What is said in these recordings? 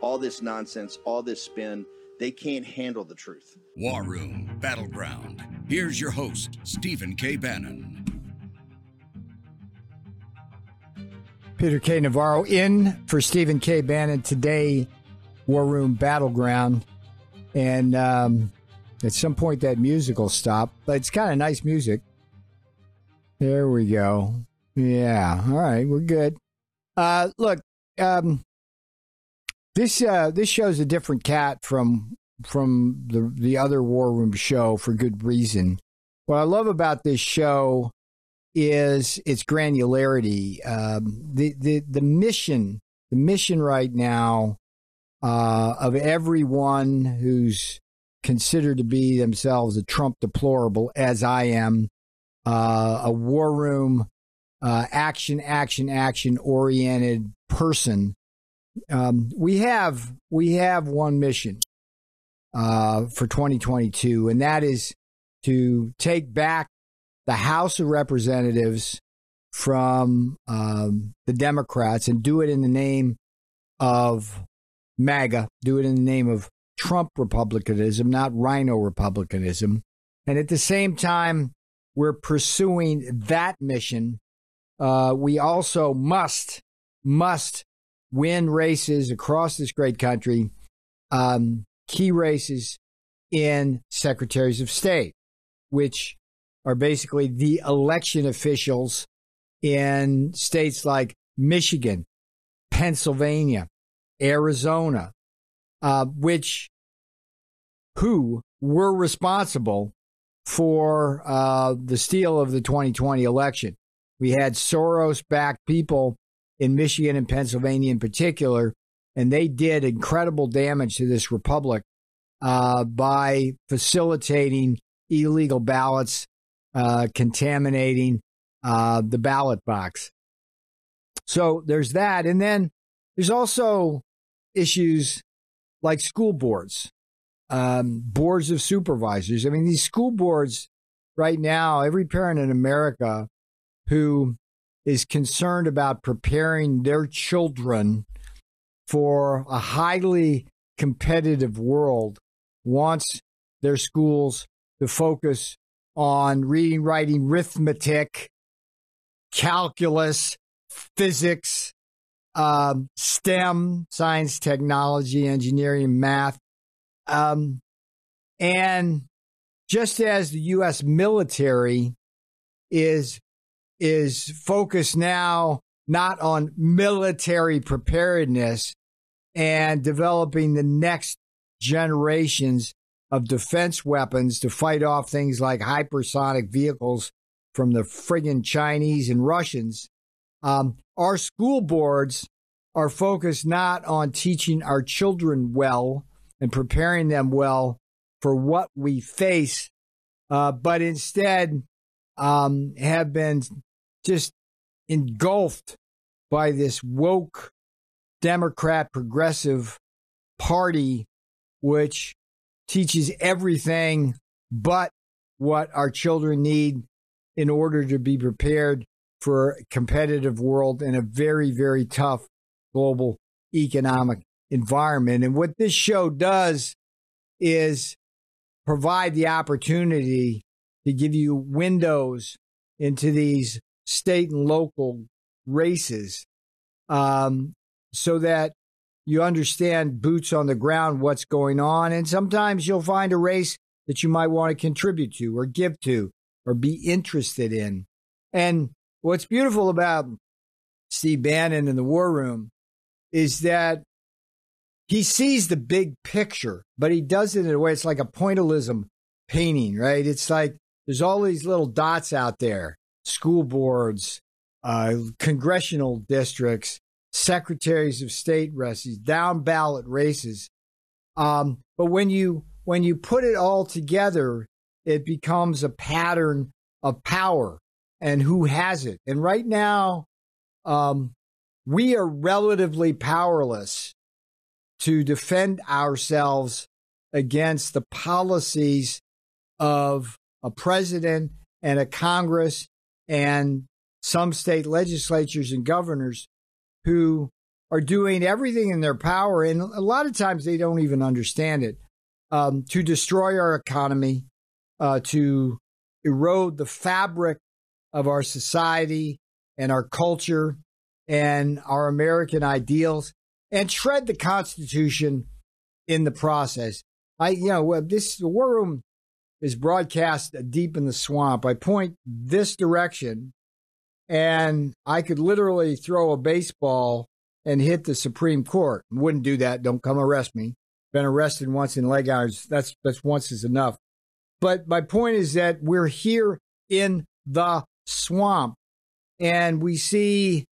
All this nonsense, all this spin, they can't handle the truth. War Room Battleground. Here's your host, Stephen K. Bannon. Peter K. Navarro in for Stephen K. Bannon today, War Room Battleground. And um, at some point, that music will stop, but it's kind of nice music. There we go. Yeah. All right. We're good. Uh, look, um, this uh, this show's a different cat from from the the other War Room show for good reason. What I love about this show is its granularity. Um, the the the mission the mission right now uh, of everyone who's considered to be themselves a Trump deplorable, as I am, uh, a war room, uh, action, action, action oriented person. Um, we have we have one mission uh, for 2022, and that is to take back the House of Representatives from um, the Democrats and do it in the name of MAGA, do it in the name of Trump republicanism, not RINO republicanism. And at the same time, we're pursuing that mission. Uh, we also must, must win races across this great country, um, key races in secretaries of state, which are basically the election officials in states like Michigan, Pennsylvania, Arizona, uh, which who were responsible for uh, the steal of the 2020 election. We had Soros backed people in Michigan and Pennsylvania in particular, and they did incredible damage to this republic uh, by facilitating illegal ballots, uh, contaminating uh, the ballot box. So there's that. And then there's also issues like school boards um, boards of supervisors. I mean, these school boards right now, every parent in America who is concerned about preparing their children for a highly competitive world wants their schools to focus on reading, writing, arithmetic, calculus, physics, um, STEM, science, technology, engineering, math, um, and just as the U.S. military is is focused now not on military preparedness and developing the next generations of defense weapons to fight off things like hypersonic vehicles from the friggin' Chinese and Russians. Um, our school boards are focused not on teaching our children well, and preparing them well for what we face, uh, but instead um, have been just engulfed by this woke Democrat progressive party, which teaches everything but what our children need in order to be prepared for a competitive world in a very, very tough global economic environment. And what this show does is provide the opportunity to give you windows into these state and local races um, so that you understand boots on the ground what's going on. And sometimes you'll find a race that you might want to contribute to or give to or be interested in. And what's beautiful about Steve Bannon in the War Room is that he sees the big picture, but he does it in a way it's like a pointillism painting, right? It's like there's all these little dots out there school boards, uh, congressional districts, secretaries of state races, down ballot races. Um, but when you when you put it all together, it becomes a pattern of power and who has it. And right now, um, we are relatively powerless to defend ourselves against the policies of a president and a Congress and some state legislatures and governors who are doing everything in their power, and a lot of times they don't even understand it, um, to destroy our economy, uh, to erode the fabric of our society and our culture and our American ideals, and shred the Constitution in the process. I, you know, this War Room is broadcast deep in the swamp. I point this direction, and I could literally throw a baseball and hit the Supreme Court. Wouldn't do that. Don't come arrest me. Been arrested once in leg irons. That's that's once is enough. But my point is that we're here in the swamp, and we see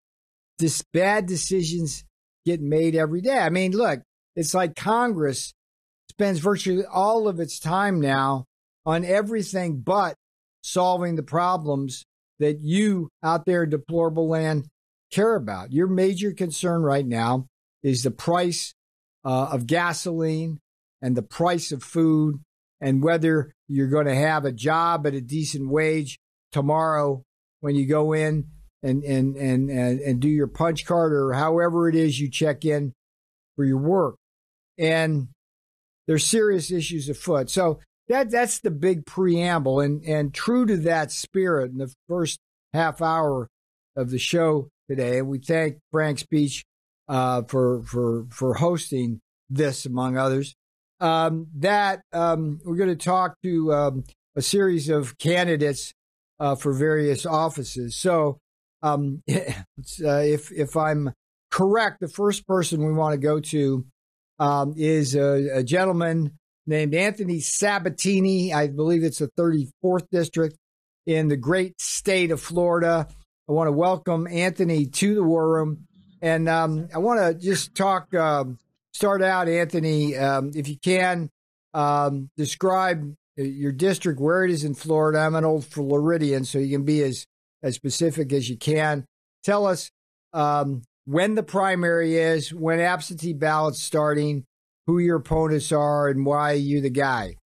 this bad decisions get made every day. I mean, look, it's like Congress spends virtually all of its time now on everything but solving the problems that you out there in deplorable land care about. Your major concern right now is the price uh, of gasoline and the price of food and whether you're going to have a job at a decent wage tomorrow when you go in and, and, and, and, and do your punch card or however it is you check in for your work. And there's serious issues afoot. So that that's the big preamble. And and true to that spirit in the first half hour of the show today, we thank Frank Speech uh, for for for hosting this among others. Um, that um, we're going to talk to um, a series of candidates uh, for various offices. So, um, uh, if if I'm correct, the first person we want to go to um, is a, a, gentleman named Anthony Sabatini. I believe it's the 34th district in the great state of Florida. I want to welcome Anthony to the War Room, and um, I want to just talk. Um, start out, Anthony, um, if you can um, describe your district, where it is in Florida. I'm an old Floridian, so you can be as as specific as you can. Tell us um, when the primary is, when absentee ballots starting, who your opponents are, and why you the guy.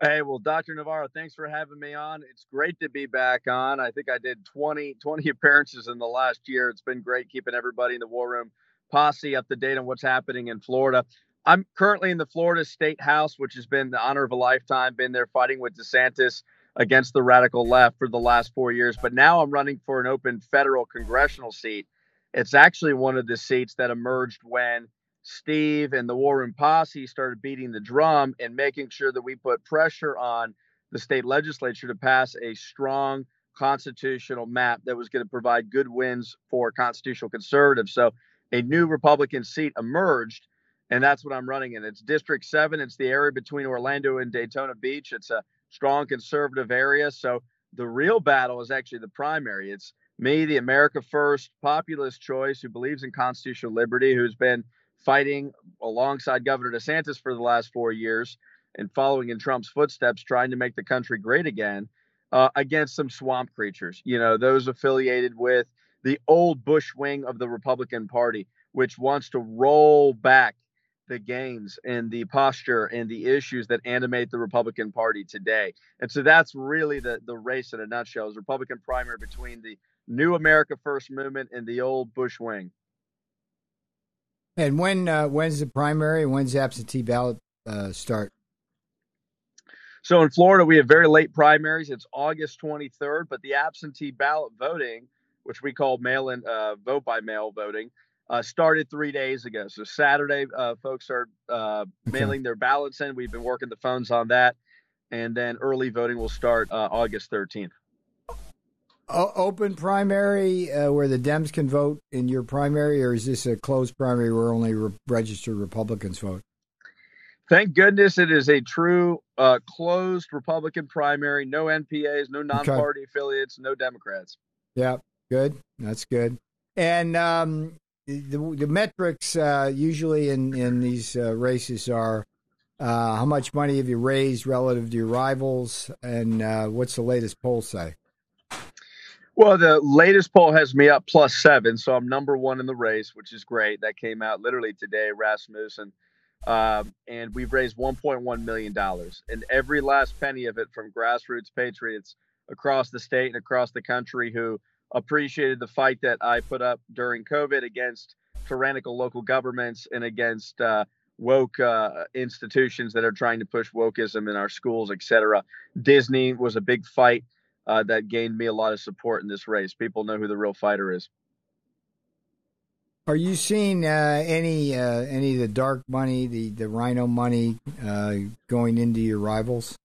Hey, well, Dr. Navarro, thanks for having me on. It's great to be back on. I think I did 20, 20 appearances in the last year. It's been great keeping everybody in the War Room posse up to date on what's happening in Florida. I'm currently in the Florida State House, which has been the honor of a lifetime, been there fighting with DeSantis against the radical left for the last four years. But now I'm running for an open federal congressional seat. It's actually one of the seats that emerged when Steve and the War Room Posse started beating the drum and making sure that we put pressure on the state legislature to pass a strong constitutional map that was going to provide good wins for constitutional conservatives. So a new Republican seat emerged, and that's what I'm running in. It's District 7. It's the area between Orlando and Daytona Beach. It's a strong conservative area. So the real battle is actually the primary. It's me, the America First populist choice who believes in constitutional liberty, who's been fighting alongside Governor DeSantis for the last four years and following in Trump's footsteps, trying to make the country great again uh, against some swamp creatures, you know, those affiliated with the old Bush wing of the Republican Party, which wants to roll back the gains and the posture and the issues that animate the Republican Party today. And so that's really the the race in a nutshell is Republican primary between the new America First movement and the old Bush wing. And when uh, when's the primary? When's the absentee ballot uh, start? So in Florida, we have very late primaries. It's August 23rd, but the absentee ballot voting, which we call mail-in uh, vote by mail voting, uh, started three days ago. So Saturday, uh, folks are uh, mailing their ballots in. We've been working the phones on that, and then early voting will start uh, August 13th. O- open primary uh, where the Dems can vote in your primary, or is this a closed primary where only re- registered Republicans vote? Thank goodness it is a true uh, closed Republican primary. No NPAs, no non-party okay. affiliates, no Democrats. Yeah, good. That's good. And um, the, the metrics uh, usually in in these uh, races are uh, how much money have you raised relative to your rivals, and uh, what's the latest poll say? Well, the latest poll has me up plus seven, so I'm number one in the race, which is great. That came out literally today, Rasmussen. Um, and we've raised 1.1 million dollars, and every last penny of it from grassroots patriots across the state and across the country who appreciated the fight that I put up during COVID against tyrannical local governments and against uh, woke uh, institutions that are trying to push wokeism in our schools, etc. Disney was a big fight uh, that gained me a lot of support in this race. People know who the real fighter is. Are you seeing uh, any uh, any of the dark money, the the RINO money, uh, going into your rivals?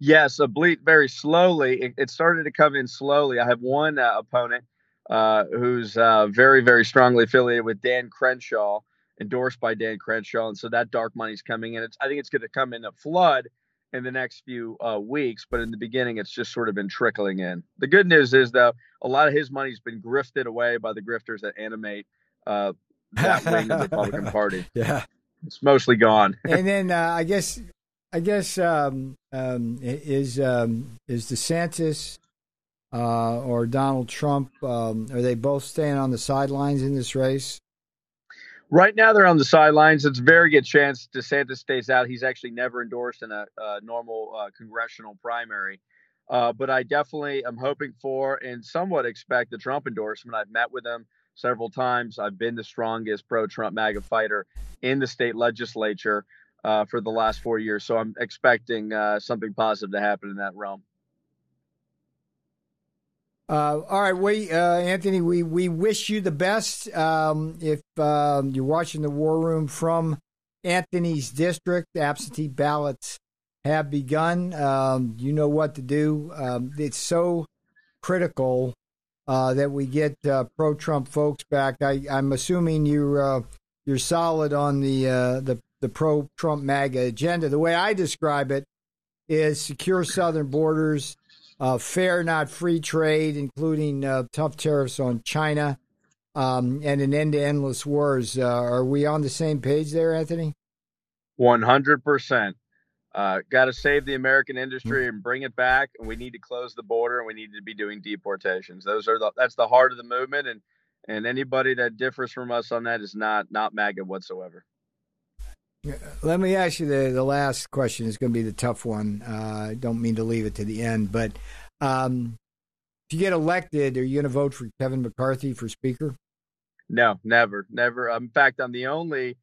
Yes, a bleat very slowly. It, it, started to come in slowly. I have one uh, opponent uh, who's uh, very very strongly affiliated with Dan Crenshaw, endorsed by Dan Crenshaw, and so that dark money's coming in. It's, I think it's going to come in a flood in the next few uh, weeks, but in the beginning, it's just sort of been trickling in. The good news is, though, a lot of his money's been grifted away by the grifters that animate uh, that wing of the Republican Party. Yeah, it's mostly gone. and then uh, I guess, I guess um, um, is um, is DeSantis uh, or Donald Trump um, are they both staying on the sidelines in this race? Right now, they're on the sidelines. It's a very good chance DeSantis stays out. He's actually never endorsed in a, a normal uh, congressional primary. Uh, but I definitely am hoping for and somewhat expect the Trump endorsement. I've met with him several times. I've been the strongest pro Trump MAGA fighter in the state legislature uh, for the last four years. So I'm expecting uh, something positive to happen in that realm. Uh, all right, we uh, Anthony, we we wish you the best. Um, if um, you're watching the War Room from Anthony's district, absentee ballots have begun. Um, you know what to do. Um, it's so critical uh, that we get uh, pro-Trump folks back. I, am assuming you uh, you're solid on the uh, the the pro-Trump MAGA agenda. The way I describe it is secure southern borders uh, fair, not free trade, including uh, tough tariffs on China, um, and an end to endless wars. Uh, are we on the same page there, Anthony? 100%. Uh, Got to save the American industry and bring it back, and we need to close the border, and we need to be doing deportations. Those are the that's the heart of the movement, and and anybody that differs from us on that is not not MAGA whatsoever. Let me ask you the, the last question. is going to be the tough one. Uh, I don't mean to leave it to the end, but um, if you get elected, are you going to vote for Kevin McCarthy for Speaker? No, never, never. Um, in fact, I'm the only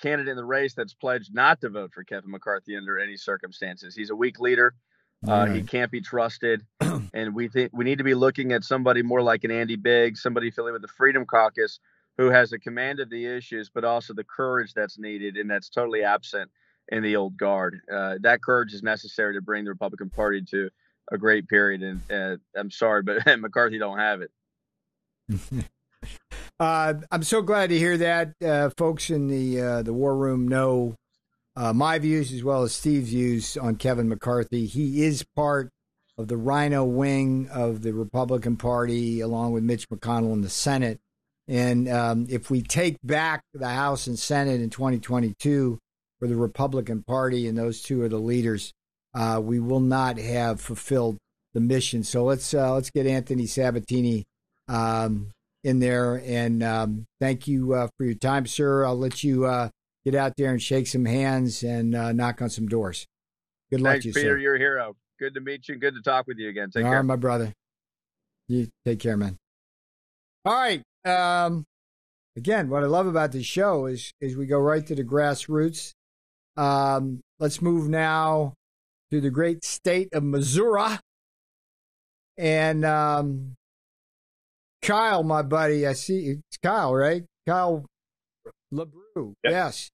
candidate in the race that's pledged not to vote for Kevin McCarthy under any circumstances. He's a weak leader. Uh, right. He can't be trusted, and we think we need to be looking at somebody more like an Andy Biggs, somebody affiliated with the Freedom Caucus, who has a command of the issues, but also the courage that's needed, and that's totally absent in the old guard. Uh, that courage is necessary to bring the Republican Party to a great period, and uh, I'm sorry, but McCarthy don't have it. uh, I'm so glad to hear that. Uh, folks in the uh, the war room know uh, my views as well as Steve's views on Kevin McCarthy. He is part of the RINO wing of the Republican Party, along with Mitch McConnell in the Senate. And um, if we take back the House and Senate in 2022 for the Republican Party, and those two are the leaders, uh, we will not have fulfilled the mission. So let's uh, let's get Anthony Sabatini um, in there, and um, thank you uh, for your time, sir. I'll let you uh, get out there and shake some hands and uh, knock on some doors. Good luck Thanks, to you, Peter. Sir. You're a hero. Good to meet you. Good to talk with you again. Take All care, right, my brother. You take care, man. All right. Um, again, what I love about this show is is we go right to the grassroots. Um, let's move now to the great state of Missouri. And um, Kyle, my buddy, I see it's Kyle, right? Kyle LaBrue. Yep. Yes.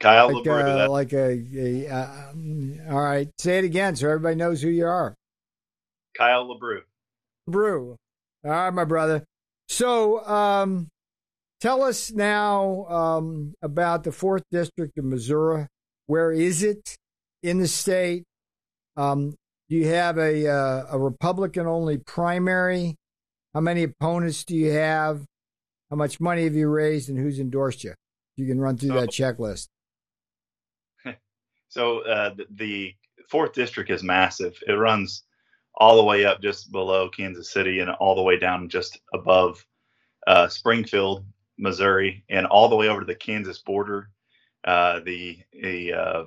Kyle like. Uh, like a, a uh, all right. Say it again so everybody knows who you are. Kyle LaBrue. LaBrue. All right, my brother. So, um, tell us now um, about the fourth district of Missouri. Where is it in the state? Um, do you have a uh, a Republican only primary? How many opponents do you have? How much money have you raised, and who's endorsed you? You can run through that checklist. So uh, the fourth district is massive. It runs all the way up just below Kansas City and all the way down just above uh, Springfield, Missouri, and all the way over to the Kansas border. Uh, the the uh,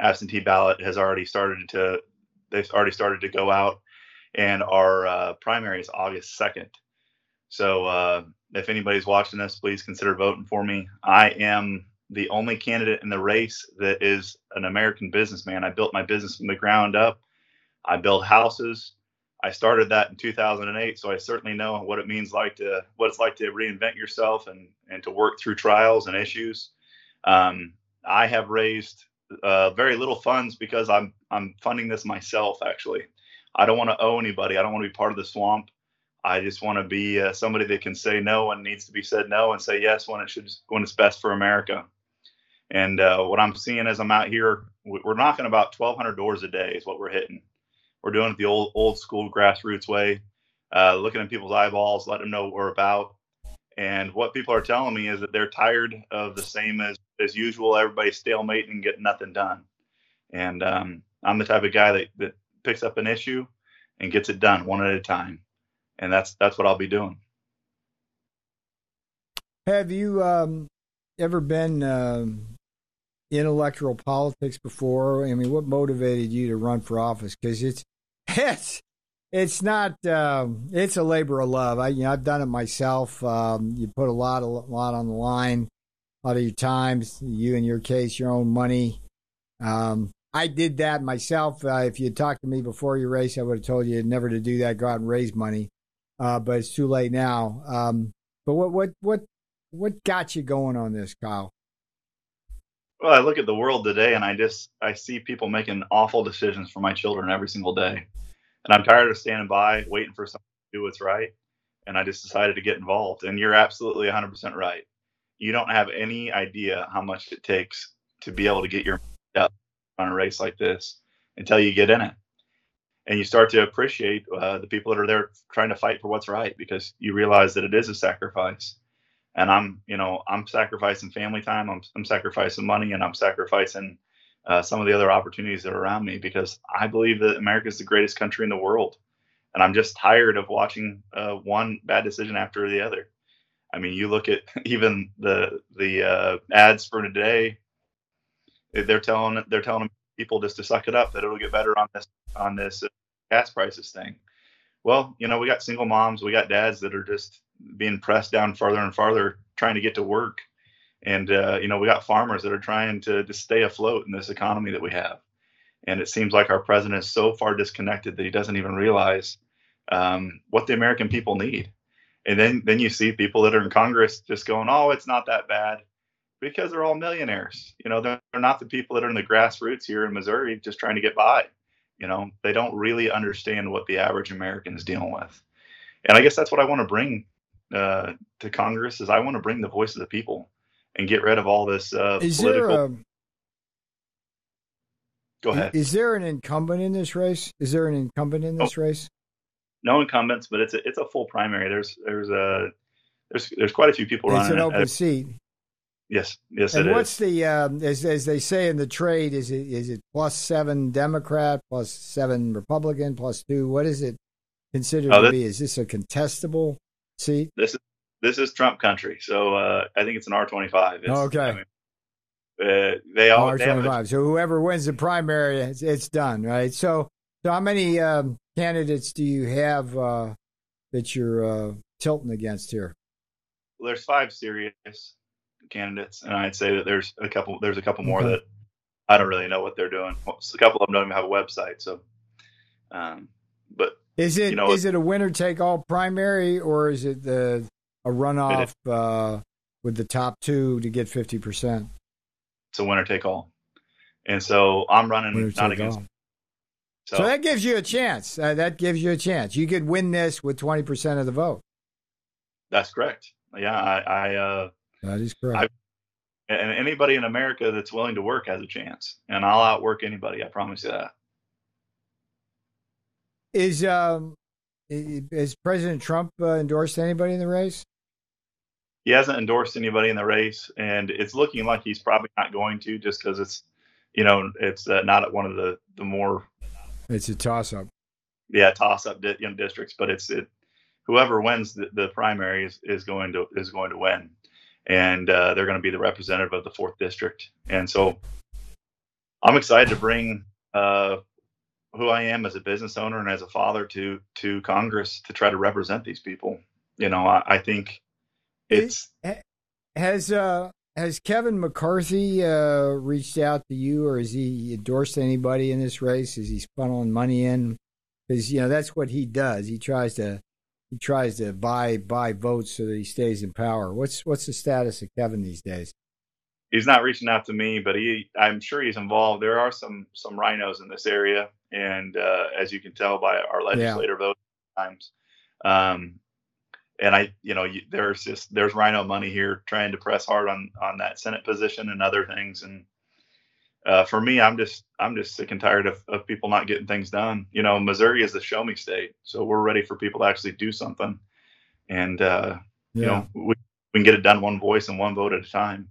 absentee ballot has already started to they've already started to go out, and our uh, primary is August second. So uh, if anybody's watching this, please consider voting for me. I am the only candidate in the race that is an American businessman. I built my business from the ground up. I build houses. I started that in 2008, so I certainly know what it means like to what it's like to reinvent yourself and and to work through trials and issues. Um, I have raised uh, very little funds because I'm I'm funding this myself. Actually, I don't want to owe anybody. I don't want to be part of the swamp. I just want to be uh, somebody that can say no when needs to be said no and say yes when it should when it's best for America. And uh, what I'm seeing as I'm out here, we're knocking about 1,200 doors a day is what we're hitting. We're doing it the old old school grassroots way, uh, looking in people's eyeballs, let them know what we're about. And what people are telling me is that they're tired of the same as as usual. Everybody stalemating and getting nothing done. And um, I'm the type of guy that, that picks up an issue and gets it done one at a time. And that's that's what I'll be doing. Have you um, ever been uh, in electoral politics before? I mean, what motivated you to run for office? Because it's it's it's not um, it's a labor of love. I you know I've done it myself. Um, you put a lot a lot on the line, a lot of your times. You in your case, your own money. Um, I did that myself. Uh, if you talked to me before your race, I would have told you never to do that. Go out and raise money. Uh, but it's too late now. Um, but what what what what got you going on this, Kyle? Well, I look at the world today and I just I see people making awful decisions for my children every single day. And I'm tired of standing by waiting for someone to do what's right. And I just decided to get involved. And you're absolutely 100% right. You don't have any idea how much it takes to be able to get your up on a race like this until you get in it. And you start to appreciate uh, the people that are there trying to fight for what's right because you realize that it is a sacrifice and I'm, you know, I'm sacrificing family time, I'm, I'm sacrificing money, and I'm sacrificing uh, some of the other opportunities that are around me because I believe that America is the greatest country in the world, and I'm just tired of watching uh, one bad decision after the other. I mean, you look at even the the uh, ads for today; they're telling they're telling people just to suck it up that it'll get better on this on this uh, gas prices thing. Well, you know, we got single moms, we got dads that are just being pressed down farther and farther trying to get to work. And uh, you know we got farmers that are trying to, to stay afloat in this economy that we have. And it seems like our president is so far disconnected that he doesn't even realize um, what the american people need. And then then you see people that are in congress just going oh it's not that bad because they're all millionaires. You know they're, they're not the people that are in the grassroots here in missouri just trying to get by. You know they don't really understand what the average american is dealing with. And i guess that's what i want to bring uh, to Congress is I want to bring the voice of the people and get rid of all this uh, is political. There a, Go ahead. Is there an incumbent in this race? Is there an incumbent in this oh, race? No incumbents, but it's a it's a full primary. There's there's a there's there's quite a few people it's running. It's an open seat. Yes, yes, and what's is. the um, as as they say in the trade? Is it is it plus seven Democrat, plus seven Republican, plus two? What is it considered oh, to be? Is this a contestable seat? This is this is Trump country, so uh, I think it's an R twenty five. Okay. I mean, uh, they all R twenty five. So whoever wins the primary, it's, it's done, right? So, so how many um, candidates do you have uh, that you're uh, tilting against here? Well, there's five serious candidates, and I'd say that there's a couple. There's a couple more okay. that I don't really know what they're doing. A couple of them don't even have a website, so. Um, but is it you know, is it a winner take all primary or is it the a runoff uh, with the top two to get fifty percent? It's a winner take all, and so I'm running winner not against. So, so, that gives you a chance. Uh, that gives you a chance. You could win this with twenty percent of the vote. That's correct. Yeah, I. I uh, that is correct. I, and anybody in America that's willing to work has a chance, and I'll outwork anybody. I promise you that. Is um, has President Trump uh, endorsed anybody in the race? he hasn't endorsed anybody in the race, and it's looking like he's probably not going to, just because it's, you know, it's uh, not one of the the more. It's a toss up. Yeah, toss up di- you know, districts, but it's it. Whoever wins the, the primary is, is going to is going to win, and uh, they're going to be the representative of the fourth district, and so I'm excited to bring uh, who I am as a business owner and as a father to to Congress to try to represent these people. You know, I, I think it's has uh has Kevin McCarthy uh, reached out to you, or has he endorsed anybody in this race? Is he funneling money in? Because you know that's what he does. He tries to he tries to buy buy votes so that he stays in power. What's what's the status of Kevin these days? He's not reaching out to me, but he I'm sure he's involved. There are some some RINOs in this area, and uh, as you can tell by our legislator yeah. vote times, um, and I, you know, there's just there's RINO money here trying to press hard on on that Senate position and other things. And uh, for me, I'm just I'm just sick and tired of, of people not getting things done. You know, Missouri is the show me state, so we're ready for people to actually do something. And uh, yeah. you know, we, we can get it done one voice and one vote at a time.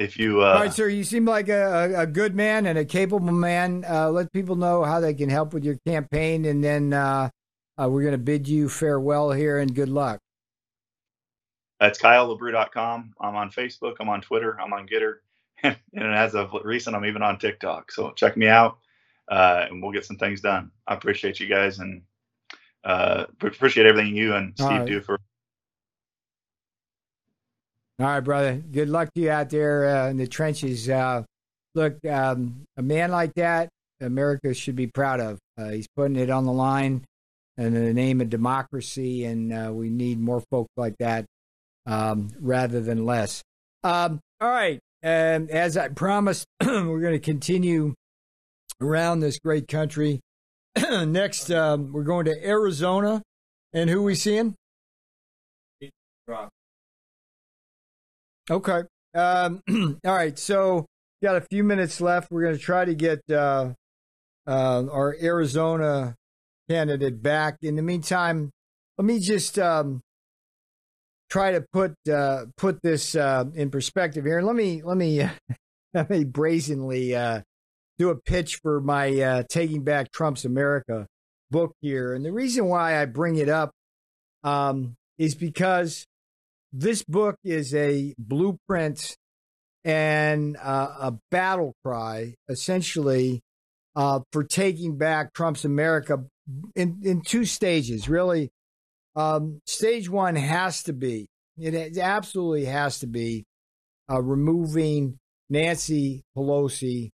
If you, uh, all right, sir, you seem like a, a good man and a capable man. Uh, let people know how they can help with your campaign, and then uh, uh, we're going to bid you farewell here and good luck. That's KyleLaBrue.com. I'm on Facebook. I'm on Twitter. I'm on Gettr. and as of recent, I'm even on TikTok. So check me out uh, and we'll get some things done. I appreciate you guys and uh, appreciate everything you and Steve right. do for. All right, brother. Good luck to you out there uh, in the trenches. Uh, look, um, a man like that, America should be proud of. Uh, he's putting it on the line in the name of democracy, and uh, we need more folks like that um, rather than less. Um, all right, as I promised, we're going to continue around this great country. Next, um, we're going to Arizona, and who we seeing? Okay. Um, all right. So, got a few minutes left. We're going to try to get uh, uh, our Arizona candidate back. In the meantime, let me just um, try to put uh, put this uh, in perspective here. Let me let me let me brazenly uh, do a pitch for my uh, "Taking Back Trump's America" book here, and the reason why I bring it up um, is because this book is a blueprint and uh, a battle cry, essentially, uh, for taking back Trump's America in, in two stages, really. Um, stage one has to be, it absolutely has to be uh, removing Nancy Pelosi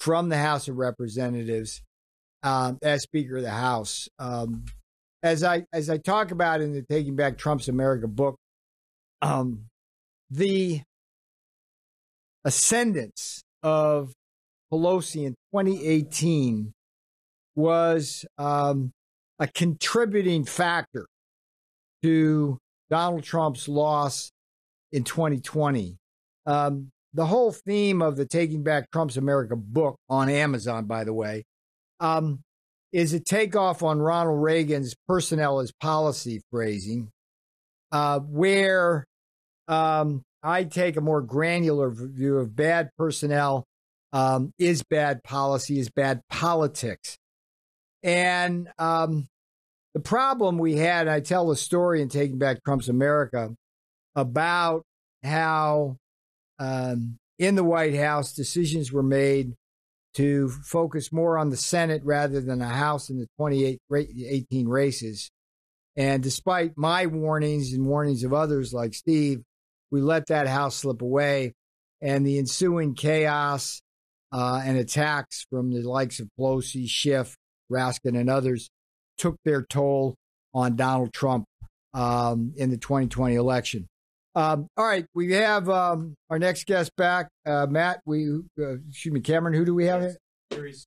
from the House of Representatives um, as Speaker of the House. Um, as I as I talk about in the Taking Back Trump's America book, um, the ascendance of Pelosi in 2018 was um, a contributing factor to Donald Trump's loss in 2020. Um, the whole theme of the Taking Back Trump's America book on Amazon, by the way, um, is a takeoff on Ronald Reagan's personnel as policy phrasing, uh, where um, I take a more granular view of bad personnel um, is bad policy, is bad politics. And um, the problem we had, and I tell the story in Taking Back Trump's America about how um, in the White House decisions were made to focus more on the Senate rather than the House in the 2018 races. And despite my warnings and warnings of others like Steve, we let that House slip away. And the ensuing chaos uh, and attacks from the likes of Pelosi, Schiff, Raskin, and others took their toll on Donald Trump um, in the 2020 election. Um, all right, we have um, our next guest back, uh, Matt. We uh, excuse me, Cameron. Who do we have? Shiry.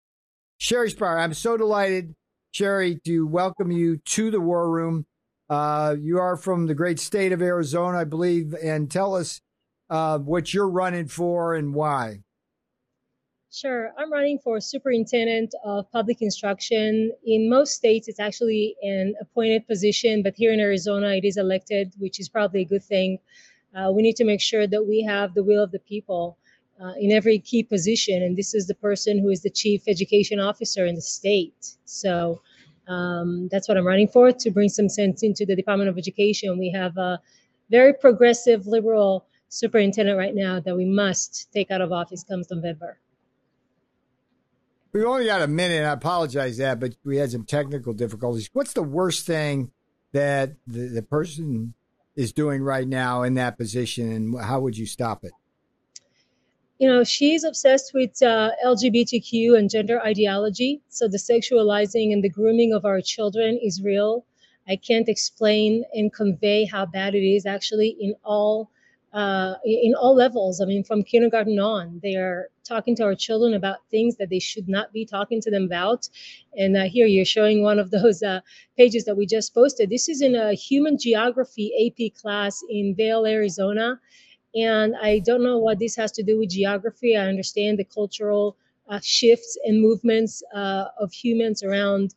Shiry Sapir. I'm so delighted, Shiry, to welcome you to the War Room. Uh, you are from the great state of Arizona, I believe, and tell us uh, what you're running for and why. Sure. I'm running for superintendent of public instruction. In most states, it's actually an appointed position, but here in Arizona, it is elected, which is probably a good thing. Uh, we need to make sure that we have the will of the people uh, in every key position. And this is the person who is the chief education officer in the state. So um, that's what I'm running for to bring some sense into the Department of Education. We have a very progressive liberal superintendent right now that we must take out of office comes November. We've only got a minute. I apologize that, but we had some technical difficulties. What's the worst thing that the, the person is doing right now in that position, and how would you stop it? You know, she's obsessed with uh, LGBTQ and gender ideology. So the sexualizing and the grooming of our children is real. I can't explain and convey how bad it is actually in all uh, in all levels. I mean, from kindergarten on, they are talking to our children about things that they should not be talking to them about. And uh, here you're showing one of those uh, pages that we just posted. This is in a human geography AP class in Vail, Arizona. And I don't know what this has to do with geography. I understand the cultural uh, shifts and movements uh, of humans around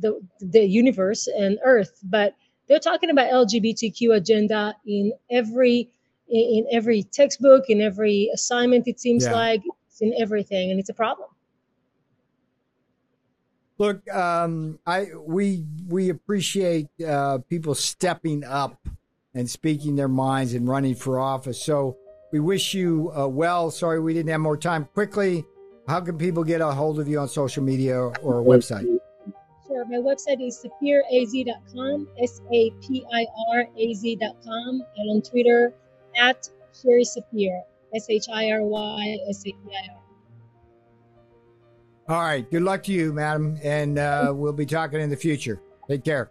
the, the universe and Earth, but they're talking about LGBTQ agenda in every in, every textbook, in every assignment. It seems yeah. like it's in everything, and it's a problem. Look, um, I we we appreciate uh, people stepping up and speaking their minds and running for office. So we wish you uh, well. Sorry we didn't have more time. Quickly, how can people get a hold of you on social media or a website? Sure. My website is sapiraz.com, S A P I R A Z.com, and on Twitter, at Shiry Sapir, S H I R Y S A P I R. All right. Good luck to you, madam. And uh, we'll be talking in the future. Take care.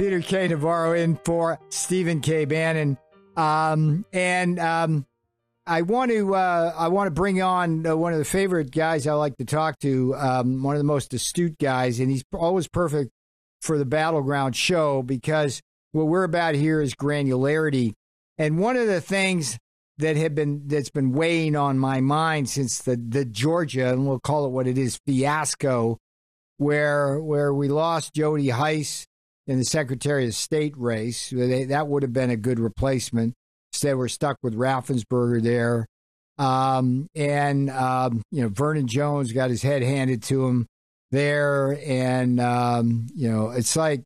Peter K. Navarro in for Stephen K. Bannon. Um, and um, I want to uh, I want to bring on uh, one of the favorite guys I like to talk to, um, one of the most astute guys, and he's always perfect for the battleground show because what we're about here is granularity. And one of the things that have been that's been weighing on my mind since the the Georgia, and we'll call it what it is, fiasco, where where we lost Jody Hice in the Secretary of State race. They, that would have been a good replacement. Instead, we're stuck with Raffensperger there. Um, and, um, you know, Vernon Jones got his head handed to him there. And, um, you know, it's like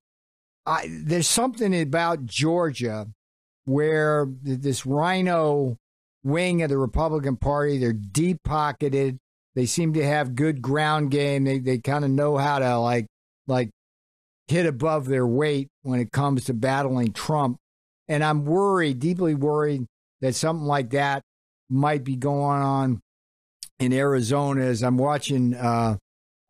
I, there's something about Georgia where this RINO wing of the Republican Party, they're deep pocketed. They seem to have good ground game. They, they kind of know how to like, like hit above their weight when it comes to battling Trump. And I'm worried, deeply worried, that something like that might be going on in Arizona as I'm watching uh,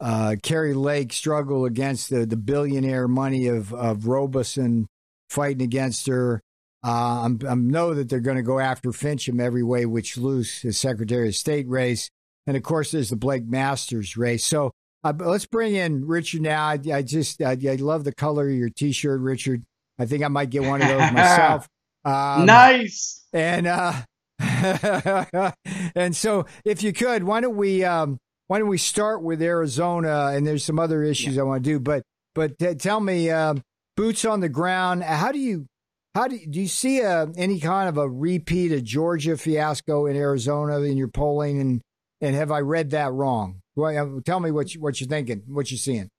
uh, Kari Lake struggle against the, the billionaire money of, of Robson fighting against her. Uh, I'm, I know that they're going to go after Finchem every way which loose, his Secretary of State race. And of course, there's the Blake Masters race. So uh, let's bring in Richard now. I, I just I, I, love the color of your T-shirt, Richard. I think I might get one of those myself. Um, nice. And uh, and so, if you could, why don't we um, why don't we start with Arizona? And there's some other issues yeah. I want to do, but but t- tell me, um, boots on the ground. How do you how do you, do you see a, any kind of a repeat of Georgia fiasco in Arizona in your polling? And and have I read that wrong? Well, tell me what you, what you're thinking, what you're seeing.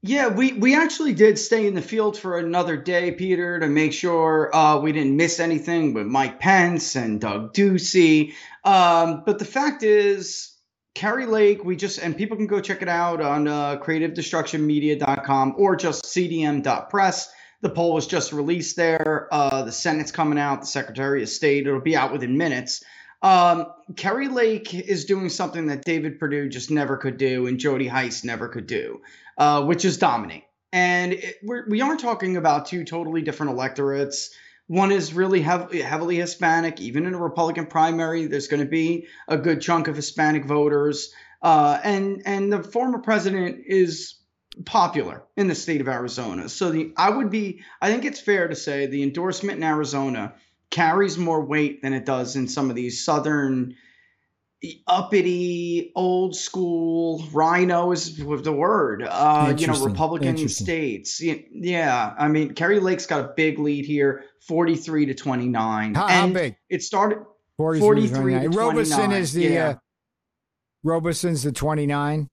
Yeah, we, we actually did stay in the field for another day, Peter, to make sure uh, we didn't miss anything with Mike Pence and Doug Ducey. Um, but the fact is, Kari Lake, we just, and people can go check it out on uh, creativedestructionmedia.com or just cdm.press. The poll was just released there. Uh, the Senate's coming out, the Secretary of State, it'll be out within minutes. Um, Kari Lake is doing something that David Perdue just never could do and Jody Hice never could do, uh, which is dominate. And it, we're, we are talking about two totally different electorates. One is really hev- heavily Hispanic. Even in a Republican primary, there's going to be a good chunk of Hispanic voters. Uh, and and the former president is popular in the state of Arizona. So the I would be I think it's fair to say the endorsement in Arizona carries more weight than it does in some of these southern uppity old school RINO is with the word uh you know republican states. Yeah i mean Kari lake's got a big lead here 43 to 29 how, how big? it started 43, 43 to robson is the yeah. uh, robson's the 29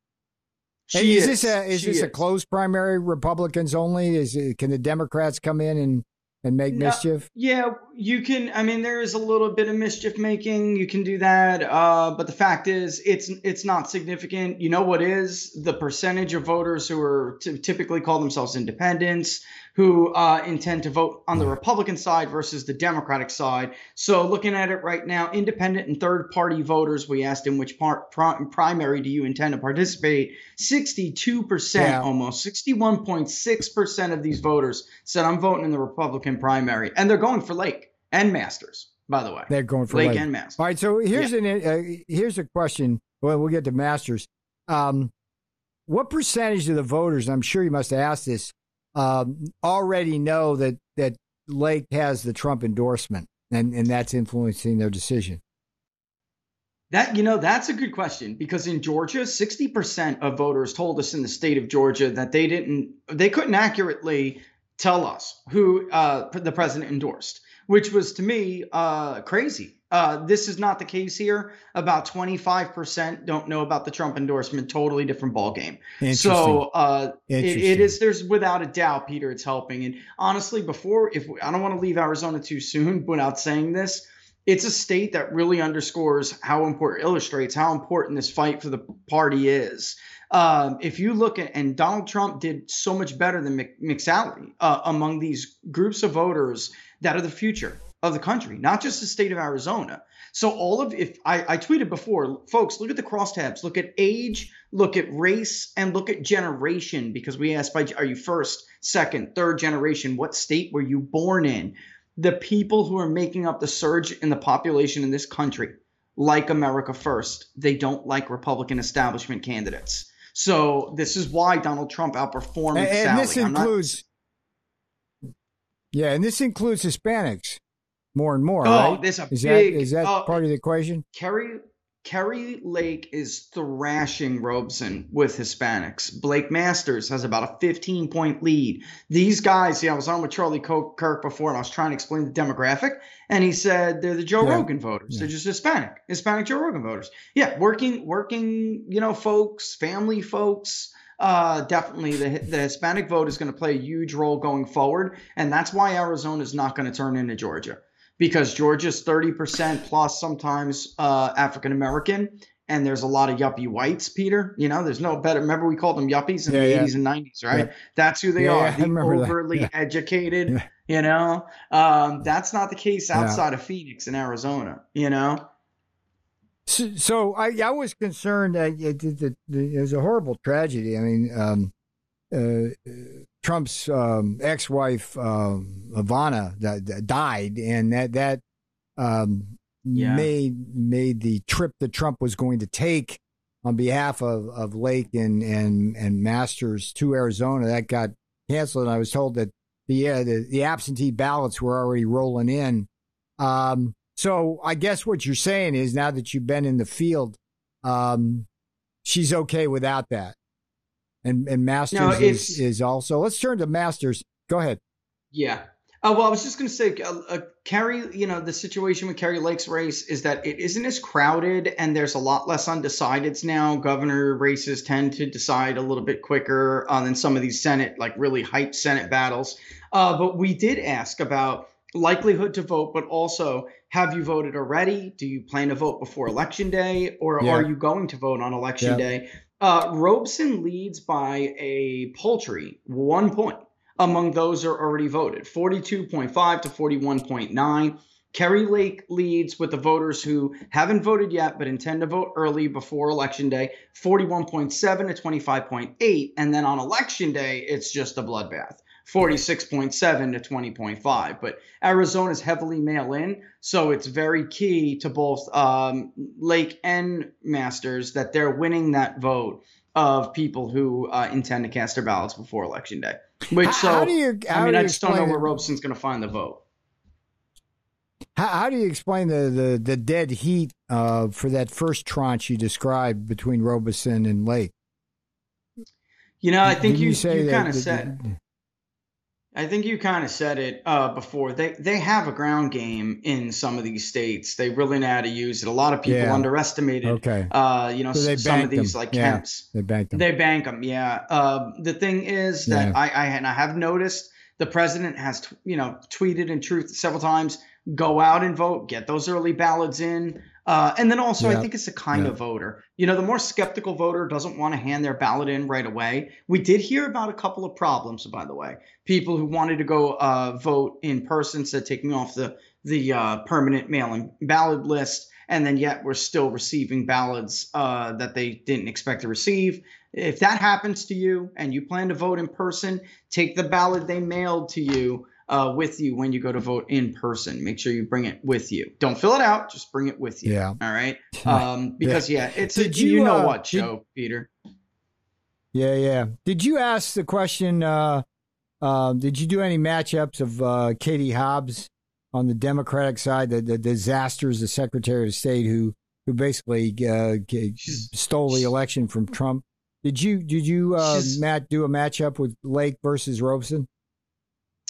hey, is, is, this a is she this is. a closed primary republicans only? Is it, can the democrats come in and and make no, mischief? Yeah, you can. I mean, there is a little bit of mischief making. You can do that, uh, but the fact is, it's it's not significant. You know what is the percentage of voters who are t- typically call themselves independents who uh, intend to vote on the Republican side versus the Democratic side. So, looking at it right now, independent and third party voters, we asked in which part, primary do you intend to participate? 62%, yeah. almost 61.6% of these voters said, I'm voting in the Republican primary. And they're going for Lake and Masters, by the way. They're going for Lake, Lake. and Masters. All right. So, here's, yeah. an, uh, here's a question. Well, we'll get to Masters. Um, what percentage of the voters, I'm sure you must have asked this, um, already know that that Lake has the Trump endorsement, and and that's influencing their decision. That you know, that's a good question because in Georgia, sixty percent of voters told us in the state of Georgia that they didn't, they couldn't accurately tell us who uh, the president endorsed, which was to me uh, crazy. Uh, this is not the case here. About 25% don't know about the Trump endorsement. Totally different ballgame. So uh, it, it is. There's without a doubt, Peter. It's helping. And honestly, before if I don't want to leave Arizona too soon without saying this, it's a state that really underscores how important, illustrates how important this fight for the party is. Um, if you look at, and Donald Trump did so much better than McSally uh, among these groups of voters that are the future of the country, not just the state of Arizona. So all of if I, I tweeted before, folks, look at the crosstabs, look at age, look at race, and look at generation because we asked by are you first, second, third generation? What state were you born in? The people who are making up the surge in the population in this country like America First. They don't like Republican establishment candidates. So this is why Donald Trump outperformed and, and this includes. Yeah, and this includes Hispanics more and more. Oh, right? there's a is big. That, is that uh, part of the equation? Kerry Kari Lake is thrashing Robson with Hispanics. Blake Masters has about a 15 point lead. These guys, yeah, I was on with Charlie Kirk before and I was trying to explain the demographic, and he said they're the Joe yeah. Rogan voters. Yeah. They're just Hispanic, Hispanic Joe Rogan voters. Yeah, working, working, you know, folks, family folks. Uh, definitely the the Hispanic vote is going to play a huge role going forward, and that's why Arizona is not going to turn into Georgia because Georgia's 30% plus sometimes uh, African American, and there's a lot of yuppie whites, Peter. You know, there's no better. Remember, we called them yuppies in yeah, the yeah. 80s and 90s, right? Yeah. That's who they are. the overly educated, you know? Um, that's not the case outside of Phoenix and Arizona, you know? So, so I, I was concerned that it, it, it, was a horrible tragedy. I mean, um, uh, Trump's um, ex-wife uh, Ivana died, and that that um, yeah. made made the trip that Trump was going to take on behalf of, of Lake and, and and Masters to Arizona that got canceled. And I was told that the uh, the, the absentee ballots were already rolling in. Um, so I guess what you're saying is now that you've been in the field, um, she's okay without that and and Masters no, is, is also. Let's turn to Masters. Go ahead. Yeah. Oh, well, I was just going to say, uh, uh, Kari, you know, the situation with Kari Lake's race is that it isn't as crowded and there's a lot less undecideds now. Governor races tend to decide a little bit quicker uh, than some of these Senate, like really hype Senate battles. Uh, but we did ask about likelihood to vote, but also have you voted already? Do you plan to vote before election day or yeah. are you going to vote on election yeah. day? Uh, Robson leads by a paltry one point among those who are already voted 42.5 to 41.9. Kari Lake leads with the voters who haven't voted yet but intend to vote early before election day 41.7 to 25.8. And then on election day, it's just a bloodbath. 46.7 to 20.5. But Arizona is heavily mail in, so it's very key to both um, Lake and Masters that they're winning that vote of people who uh, intend to cast their ballots before election day. Which so how do you, how I mean, I just don't know where Robson's going to find the vote. How, how, do you explain the, the, the dead heat uh, for that first tranche you described between Robson and Lake? You know, I think you, you, you kind of said. I think you kind of said it uh, before. They they have a ground game in some of these states. They really know how to use it. A lot of people yeah. underestimated. Okay. Uh, you know, so some of these them. like yeah. Kemps. They bank them. They bank them. Yeah. Uh, the thing is that yeah. I, I and I have noticed the president has t- you know tweeted in truth several times. Go out and vote. Get those early ballots in. Uh, and then also, yeah. I think it's the kind yeah. of voter. You know, the more skeptical voter doesn't want to hand their ballot in right away. We did hear about a couple of problems, by the way. People who wanted to go uh, vote in person said taking off the the uh, permanent mail-in ballot list, and then yet we're still receiving ballots uh, that they didn't expect to receive. If that happens to you and you plan to vote in person, take the ballot they mailed to you uh, with you when you go to vote in person. Make sure you bring it with you. Don't fill it out, just bring it with you. Yeah. All right. Um, because yeah, it's did a, you, you know uh, what show, did, Peter. Yeah, yeah. Did you ask the question? Uh, uh, did you do any matchups of uh, Katie Hobbs on the Democratic side, the, the disasters, the Secretary of State who who basically uh, stole the election from Trump? Did you did you uh, Matt do a matchup with Lake versus Robson?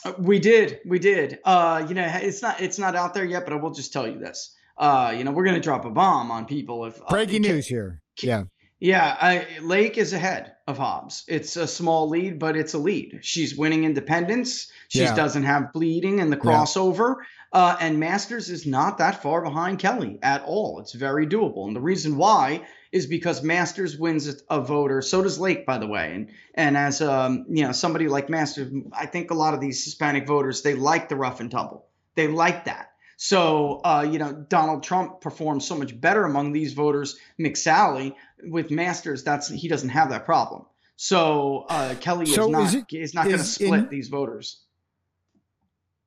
Uh, we did, we did. Uh, you know, it's not it's not out there yet, but I will just tell you this. Uh, you know, we're gonna drop a bomb on people if uh, breaking uh, news here. Yeah, yeah. I, Lake is ahead of Hobbs. It's a small lead, but it's a lead. She's winning independents. She yeah. doesn't have bleeding and the crossover. Yeah. Uh, and Masters is not that far behind Kelly at all. It's very doable. And the reason why is because Masters wins a voter. So does Lake, by the way. And and as um, you know, somebody like Masters, I think a lot of these Hispanic voters they like the rough and tumble. They like that. So, uh, you know, Donald Trump performs so much better among these voters. McSally with Masters, that's he doesn't have that problem. So uh, Kelly so is not is, it, is not going to split in, these voters.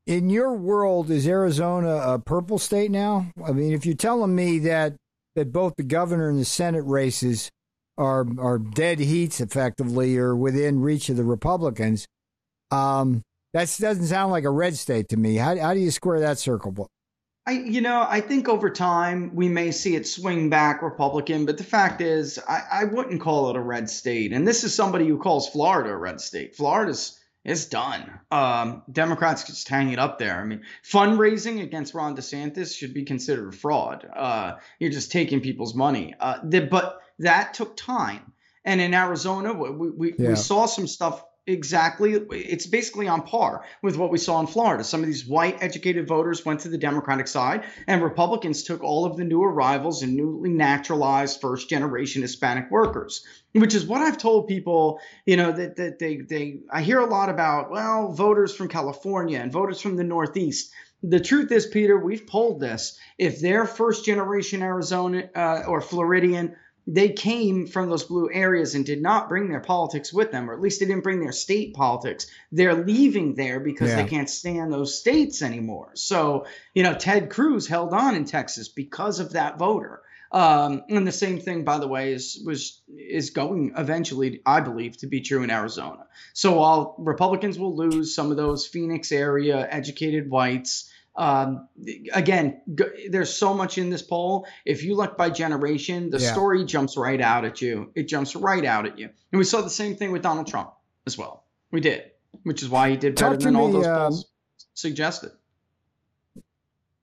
In your world, is Arizona a purple state now? I mean, if you're telling me that that both the governor and the Senate races are are dead heats effectively or within reach of the Republicans, um, that doesn't sound like a red state to me. How, how do you square that circle? I, you know, I think over time we may see it swing back Republican, but the fact is, I, I wouldn't call it a red state. And this is somebody who calls Florida a red state. Florida's is done. Um, Democrats just hang it up there. I mean, fundraising against Ron DeSantis should be considered fraud. Uh, you're just taking people's money. Uh, the, but that took time. And in Arizona, we, we, yeah. we saw some stuff exactly it's basically on par with what we saw in Florida. Some of these white educated voters went to the Democratic side and Republicans took all of the new arrivals and newly naturalized first generation Hispanic workers, which is what I've told people, you know, that, that they they I hear a lot about, well, voters from California and voters from the Northeast. The truth is, Peter, we've polled this. If they're first generation Arizona uh, or Floridian they came from those blue areas and did not bring their politics with them, or at least they didn't bring their state politics. They're leaving there because yeah. they can't stand those states anymore. So, you know, Ted Cruz held on in Texas because of that voter. Um, and the same thing, by the way, is was is going eventually, I believe, to be true in Arizona. So while Republicans will lose some of those Phoenix area educated whites, um, again, g- there's so much in this poll. If you look by generation, the yeah. story jumps right out at you. It jumps right out at you. And we saw the same thing with Donald Trump as well. We did, which is why he did better than me, all those um, polls suggested.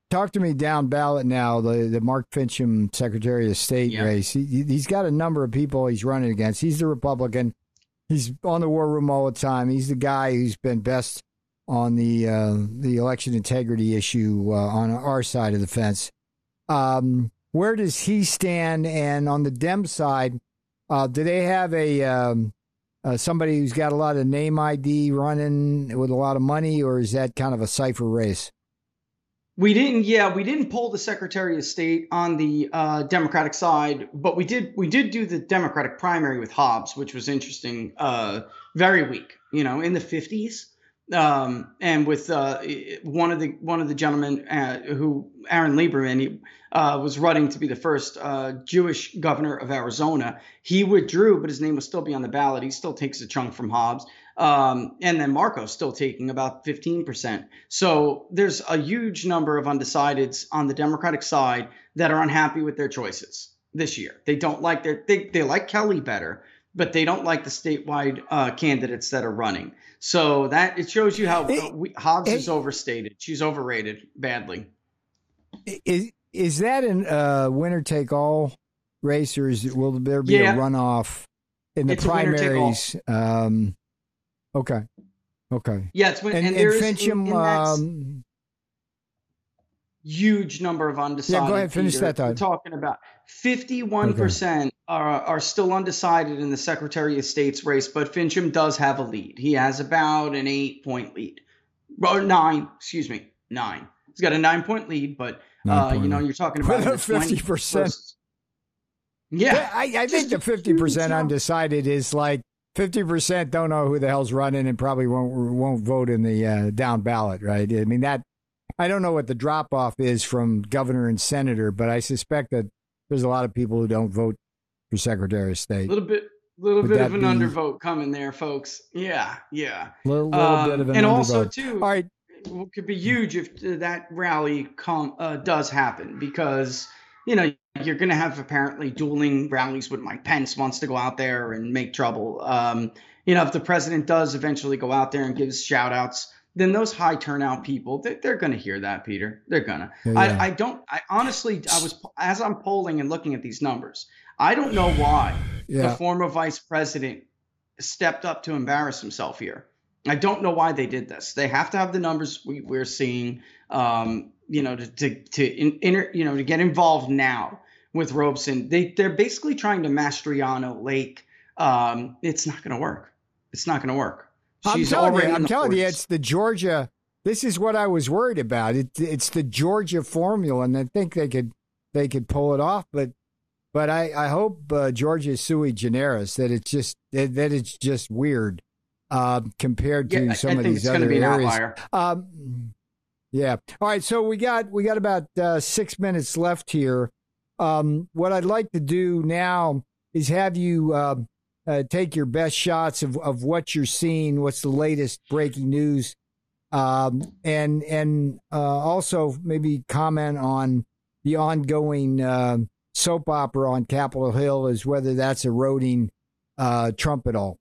Talk to me down ballot now. The the Mark Finchem Secretary of State yeah. race. He, he's got a number of people he's running against. He's the Republican. He's on the war room all the time. He's the guy who's been best on the uh, the election integrity issue uh, on our side of the fence. Um, where does he stand? And on the Dem side, uh, do they have a um, uh, somebody who's got a lot of name ID running with a lot of money, or is that kind of a cipher race? We didn't, yeah, we didn't pull the Secretary of State on the uh, Democratic side, but we did we did do the Democratic primary with Hobbs, which was interesting. Uh, very weak, you know, in the fifties um, and with uh, one of the one of the gentlemen uh, who Aaron Lieberman he, uh, was running to be the first uh, Jewish governor of Arizona. He withdrew, but his name will still be on the ballot. He still takes a chunk from Hobbs. Um, and then Marco's still taking about 15%. So there's a huge number of undecideds on the Democratic side that are unhappy with their choices this year. They don't like their they, they like Kelly better, but they don't like the statewide uh, candidates that are running. So that it shows you how it, we, Hobbs it, is overstated. She's overrated badly. Is is that a uh, winner take all race, or is, will there be yeah. a runoff in the it's primaries? Um, okay, okay. Yeah, it's when, and, and, and Finchem. In, in um, huge number of undecided. Yeah, go ahead, finish Peter. that thought. We're talking about 51% okay. are, are still undecided in the Secretary of State's race, but Finchem does have a lead. He has about an eight point lead. Or nine, excuse me, nine. He's got a nine point lead, but uh, you know, you're talking about 50%. Yeah. I, I think the 50% undecided is like 50% don't know who the hell's running and probably won't won't vote in the uh, down ballot, right? I mean that I don't know what the drop off is from governor and senator, but I suspect that there's a lot of people who don't vote for Secretary of State. A little bit, little Would bit of an be... undervote coming there, folks. Yeah, yeah. A little, little um, bit of an and undervote. also too. All right, it could be huge if that rally com- uh, does happen because you know you're going to have apparently dueling rallies with Mike Pence wants to go out there and make trouble. Um, you know, if the president does eventually go out there and gives shout outs then those high turnout people they, are going to hear that peter. They're going to yeah. I, I don't i honestly i was as i'm polling and looking at these numbers i don't know why yeah. the former vice president stepped up to embarrass himself here. I don't know why they did this. They have to have the numbers we, we're seeing um, you know to to, to in, inter, you know to get involved now with robson. They they're basically trying to mastriano lake. Um, it's not going to work. It's not going to work She's I'm telling you, I'm telling you, it's the Georgia, this is what I was worried about. It, it's the Georgia formula, and I think they could they could pull it off. But but I I hope uh, Georgia sui generis that it's just that, that it's just weird uh, compared to Yeah, some I of these it's other be an areas. Um, yeah. All right. So we got we got about uh, six minutes left here. Um, what I'd like to do now is have you uh, take your best shots of, of what you're seeing, what's the latest breaking news, um, and and uh, also maybe comment on the ongoing uh, soap opera on Capitol Hill, as whether that's eroding uh, Trump at all.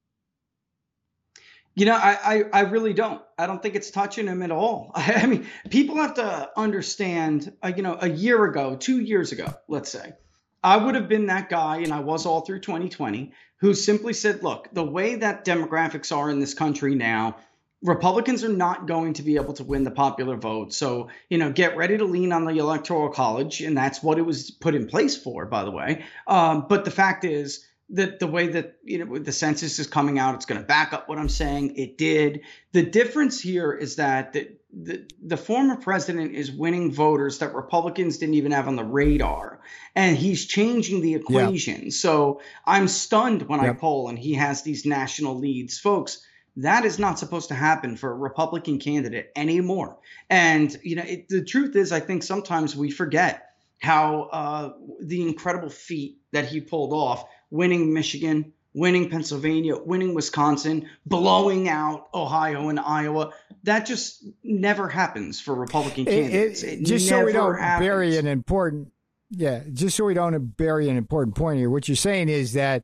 You know, I, I, I really don't. I don't think it's touching him at all. I, mean, people have to understand, uh, you know, a year ago, two years ago, let's say, I would have been that guy, and I was all through 2020, who simply said, look, the way that demographics are in this country now, Republicans are not going to be able to win the popular vote. So, you know, get ready to lean on the Electoral College. And that's what it was put in place for, by the way. Um, but the fact is, that the way that you know the census is coming out, it's going to back up what I'm saying. It did. The difference here is that the, the the former president is winning voters that Republicans didn't even have on the radar, and he's changing the equation. So I'm stunned when I poll and he has these national leads, folks. That is not supposed to happen for a Republican candidate anymore. And you know, it, the truth is, I think sometimes we forget how uh, the incredible feat that he pulled off, winning Michigan, winning Pennsylvania, winning Wisconsin, blowing out Ohio and Iowa. That just never happens for Republican It- it- candidates. It just so we don't happens. bury an important, yeah, just so we don't bury an important point here. What you're saying is that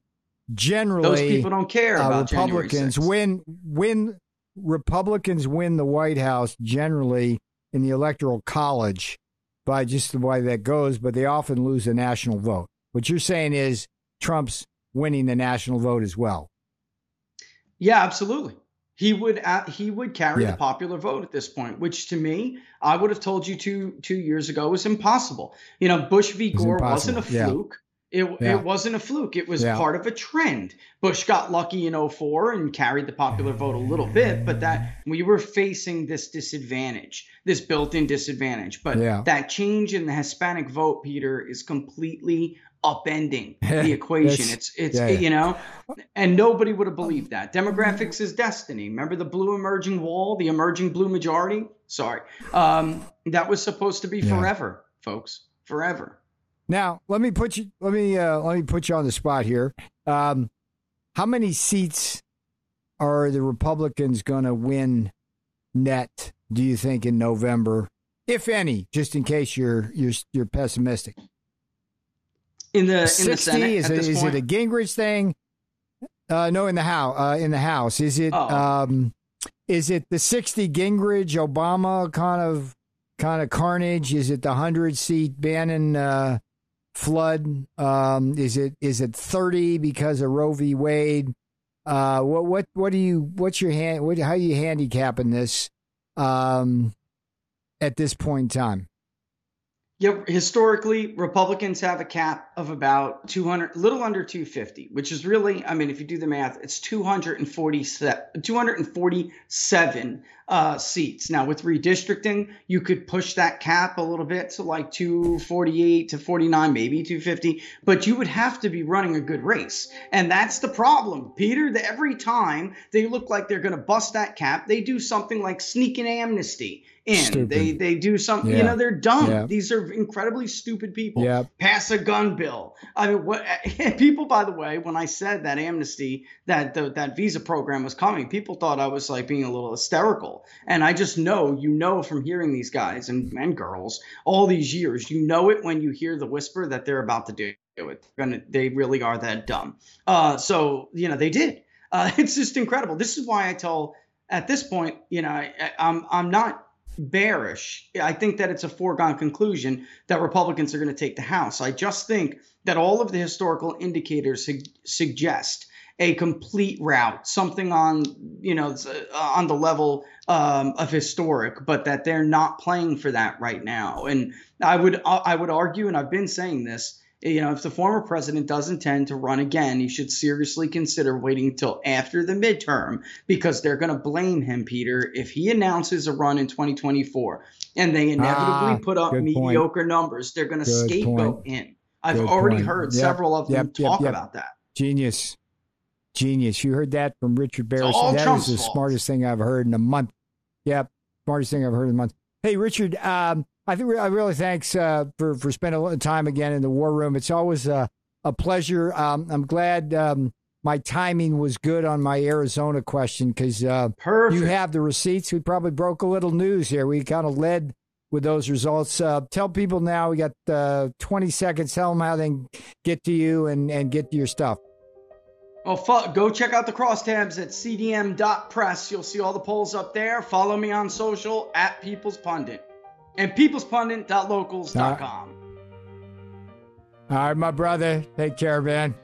generally Those people don't care uh, about Republicans 6th. win win Republicans win the White House generally in the Electoral College by just the way that goes, but they often lose the national vote. What you're saying is Trump's winning the national vote as well. Yeah, absolutely. He would uh, he would carry Yeah. the popular vote at this point, which to me, I would have told you two two years ago was impossible. You know, Bush v. Gore wasn't a impossible, yeah. fluke. It, Yeah. it wasn't a fluke. It was Yeah. part of a trend. Bush got lucky in 04 and carried the popular vote a little bit, but that we were facing this disadvantage, this built-in disadvantage. But Yeah. that change in the Hispanic vote, Peter, is completely upending the equation. It's it's yeah, yeah. you know, and nobody would have believed that. Demographics is destiny. Remember the blue emerging wall, the emerging blue majority? Sorry. Um, that was supposed to be Yeah. forever, folks. Forever. Now, let me put you let me uh, let me put you on the spot here. Um, how many seats are the Republicans going to win net? Do you think in November, if any? Just in case you're you're you're pessimistic. In the in the Sixty Senate is at it, this is point. it a Gingrich thing? Uh, no, in the house. Uh, in the House, is it? Oh. Um, is it the sixty Gingrich Obama kind of kind of carnage? Is it the hundred seat Bannon uh, flood? Um, is it is it thirty because of Roe v. Wade? Uh, what what what do you what's your hand? What, how are you handicapping this um, at this point in time? Yeah, historically, Republicans have a cap of about 200, little under 250, which is really, I mean, if you do the math, it's 247, 247 uh, seats. Now, with redistricting, you could push that cap a little bit to like 248 to 49, maybe 250, but you would have to be running a good race. And that's the problem, Peter. That every time they look like they're going to bust that cap, they do something like sneaking amnesty in. Stupid. They they do something, you know, they're dumb. Yeah. These are incredibly stupid people. Yep. Pass a gun bill. I mean, what people, by the way, when I said that amnesty, that the, that visa program was coming, people thought I was like being a little hysterical. And I just know, you know, from hearing these guys and, and girls all these years, you know it when you hear the whisper that they're about to do it. Gonna, they really are that dumb. Uh, so you know, they did. Uh, it's just incredible. This is why I tell at this point, you know, I, I'm I'm not bearish. I think that it's a foregone conclusion that Republicans are going to take the House. I just think that all of the historical indicators su- suggest a complete rout, something on you know uh, on the level um, of historic, but that they're not playing for that right now. And I would I would argue, and I've been saying this, You know, if the former president does intend to run again, he should seriously consider waiting until after the midterm because they're going to blame him, Peter, if he announces a run in 2024 and they inevitably Ah, put up good point. mediocre numbers. They're going to scapegoat point. him. I've Good already point. heard Yep, several of them yep, talk yep. about that. Genius. Genius. You heard that from Richard Baris. That Trump's is the fault. smartest thing I've heard in a month. Yep. Smartest thing I've heard in a month. Hey, Richard, um, I think I really thanks uh, for, for spending a little time again in the war room. It's always a, a pleasure. Um, I'm glad um, my timing was good on my Arizona question because uh, you have the receipts. We probably broke a little news here. We kind of led with those results. Uh, tell people now we got uh, 20 seconds. Tell them how they can get to you and, and get to your stuff. Well, fu- go check out the crosstabs at cdm.press. You'll see all the polls up there. Follow me on social at People's Pundit and peoplespundit.locals.com. All right, my brother. Take care, man.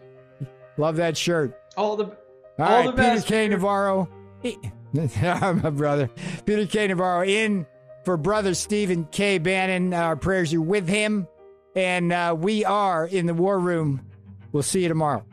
Love that shirt. All the All All right, the Peter best, K. Peter. Navarro. my brother. Peter K. Navarro in for brother Stephen K. Bannon. Our prayers are with him. And uh, we are in the war room. We'll see you tomorrow.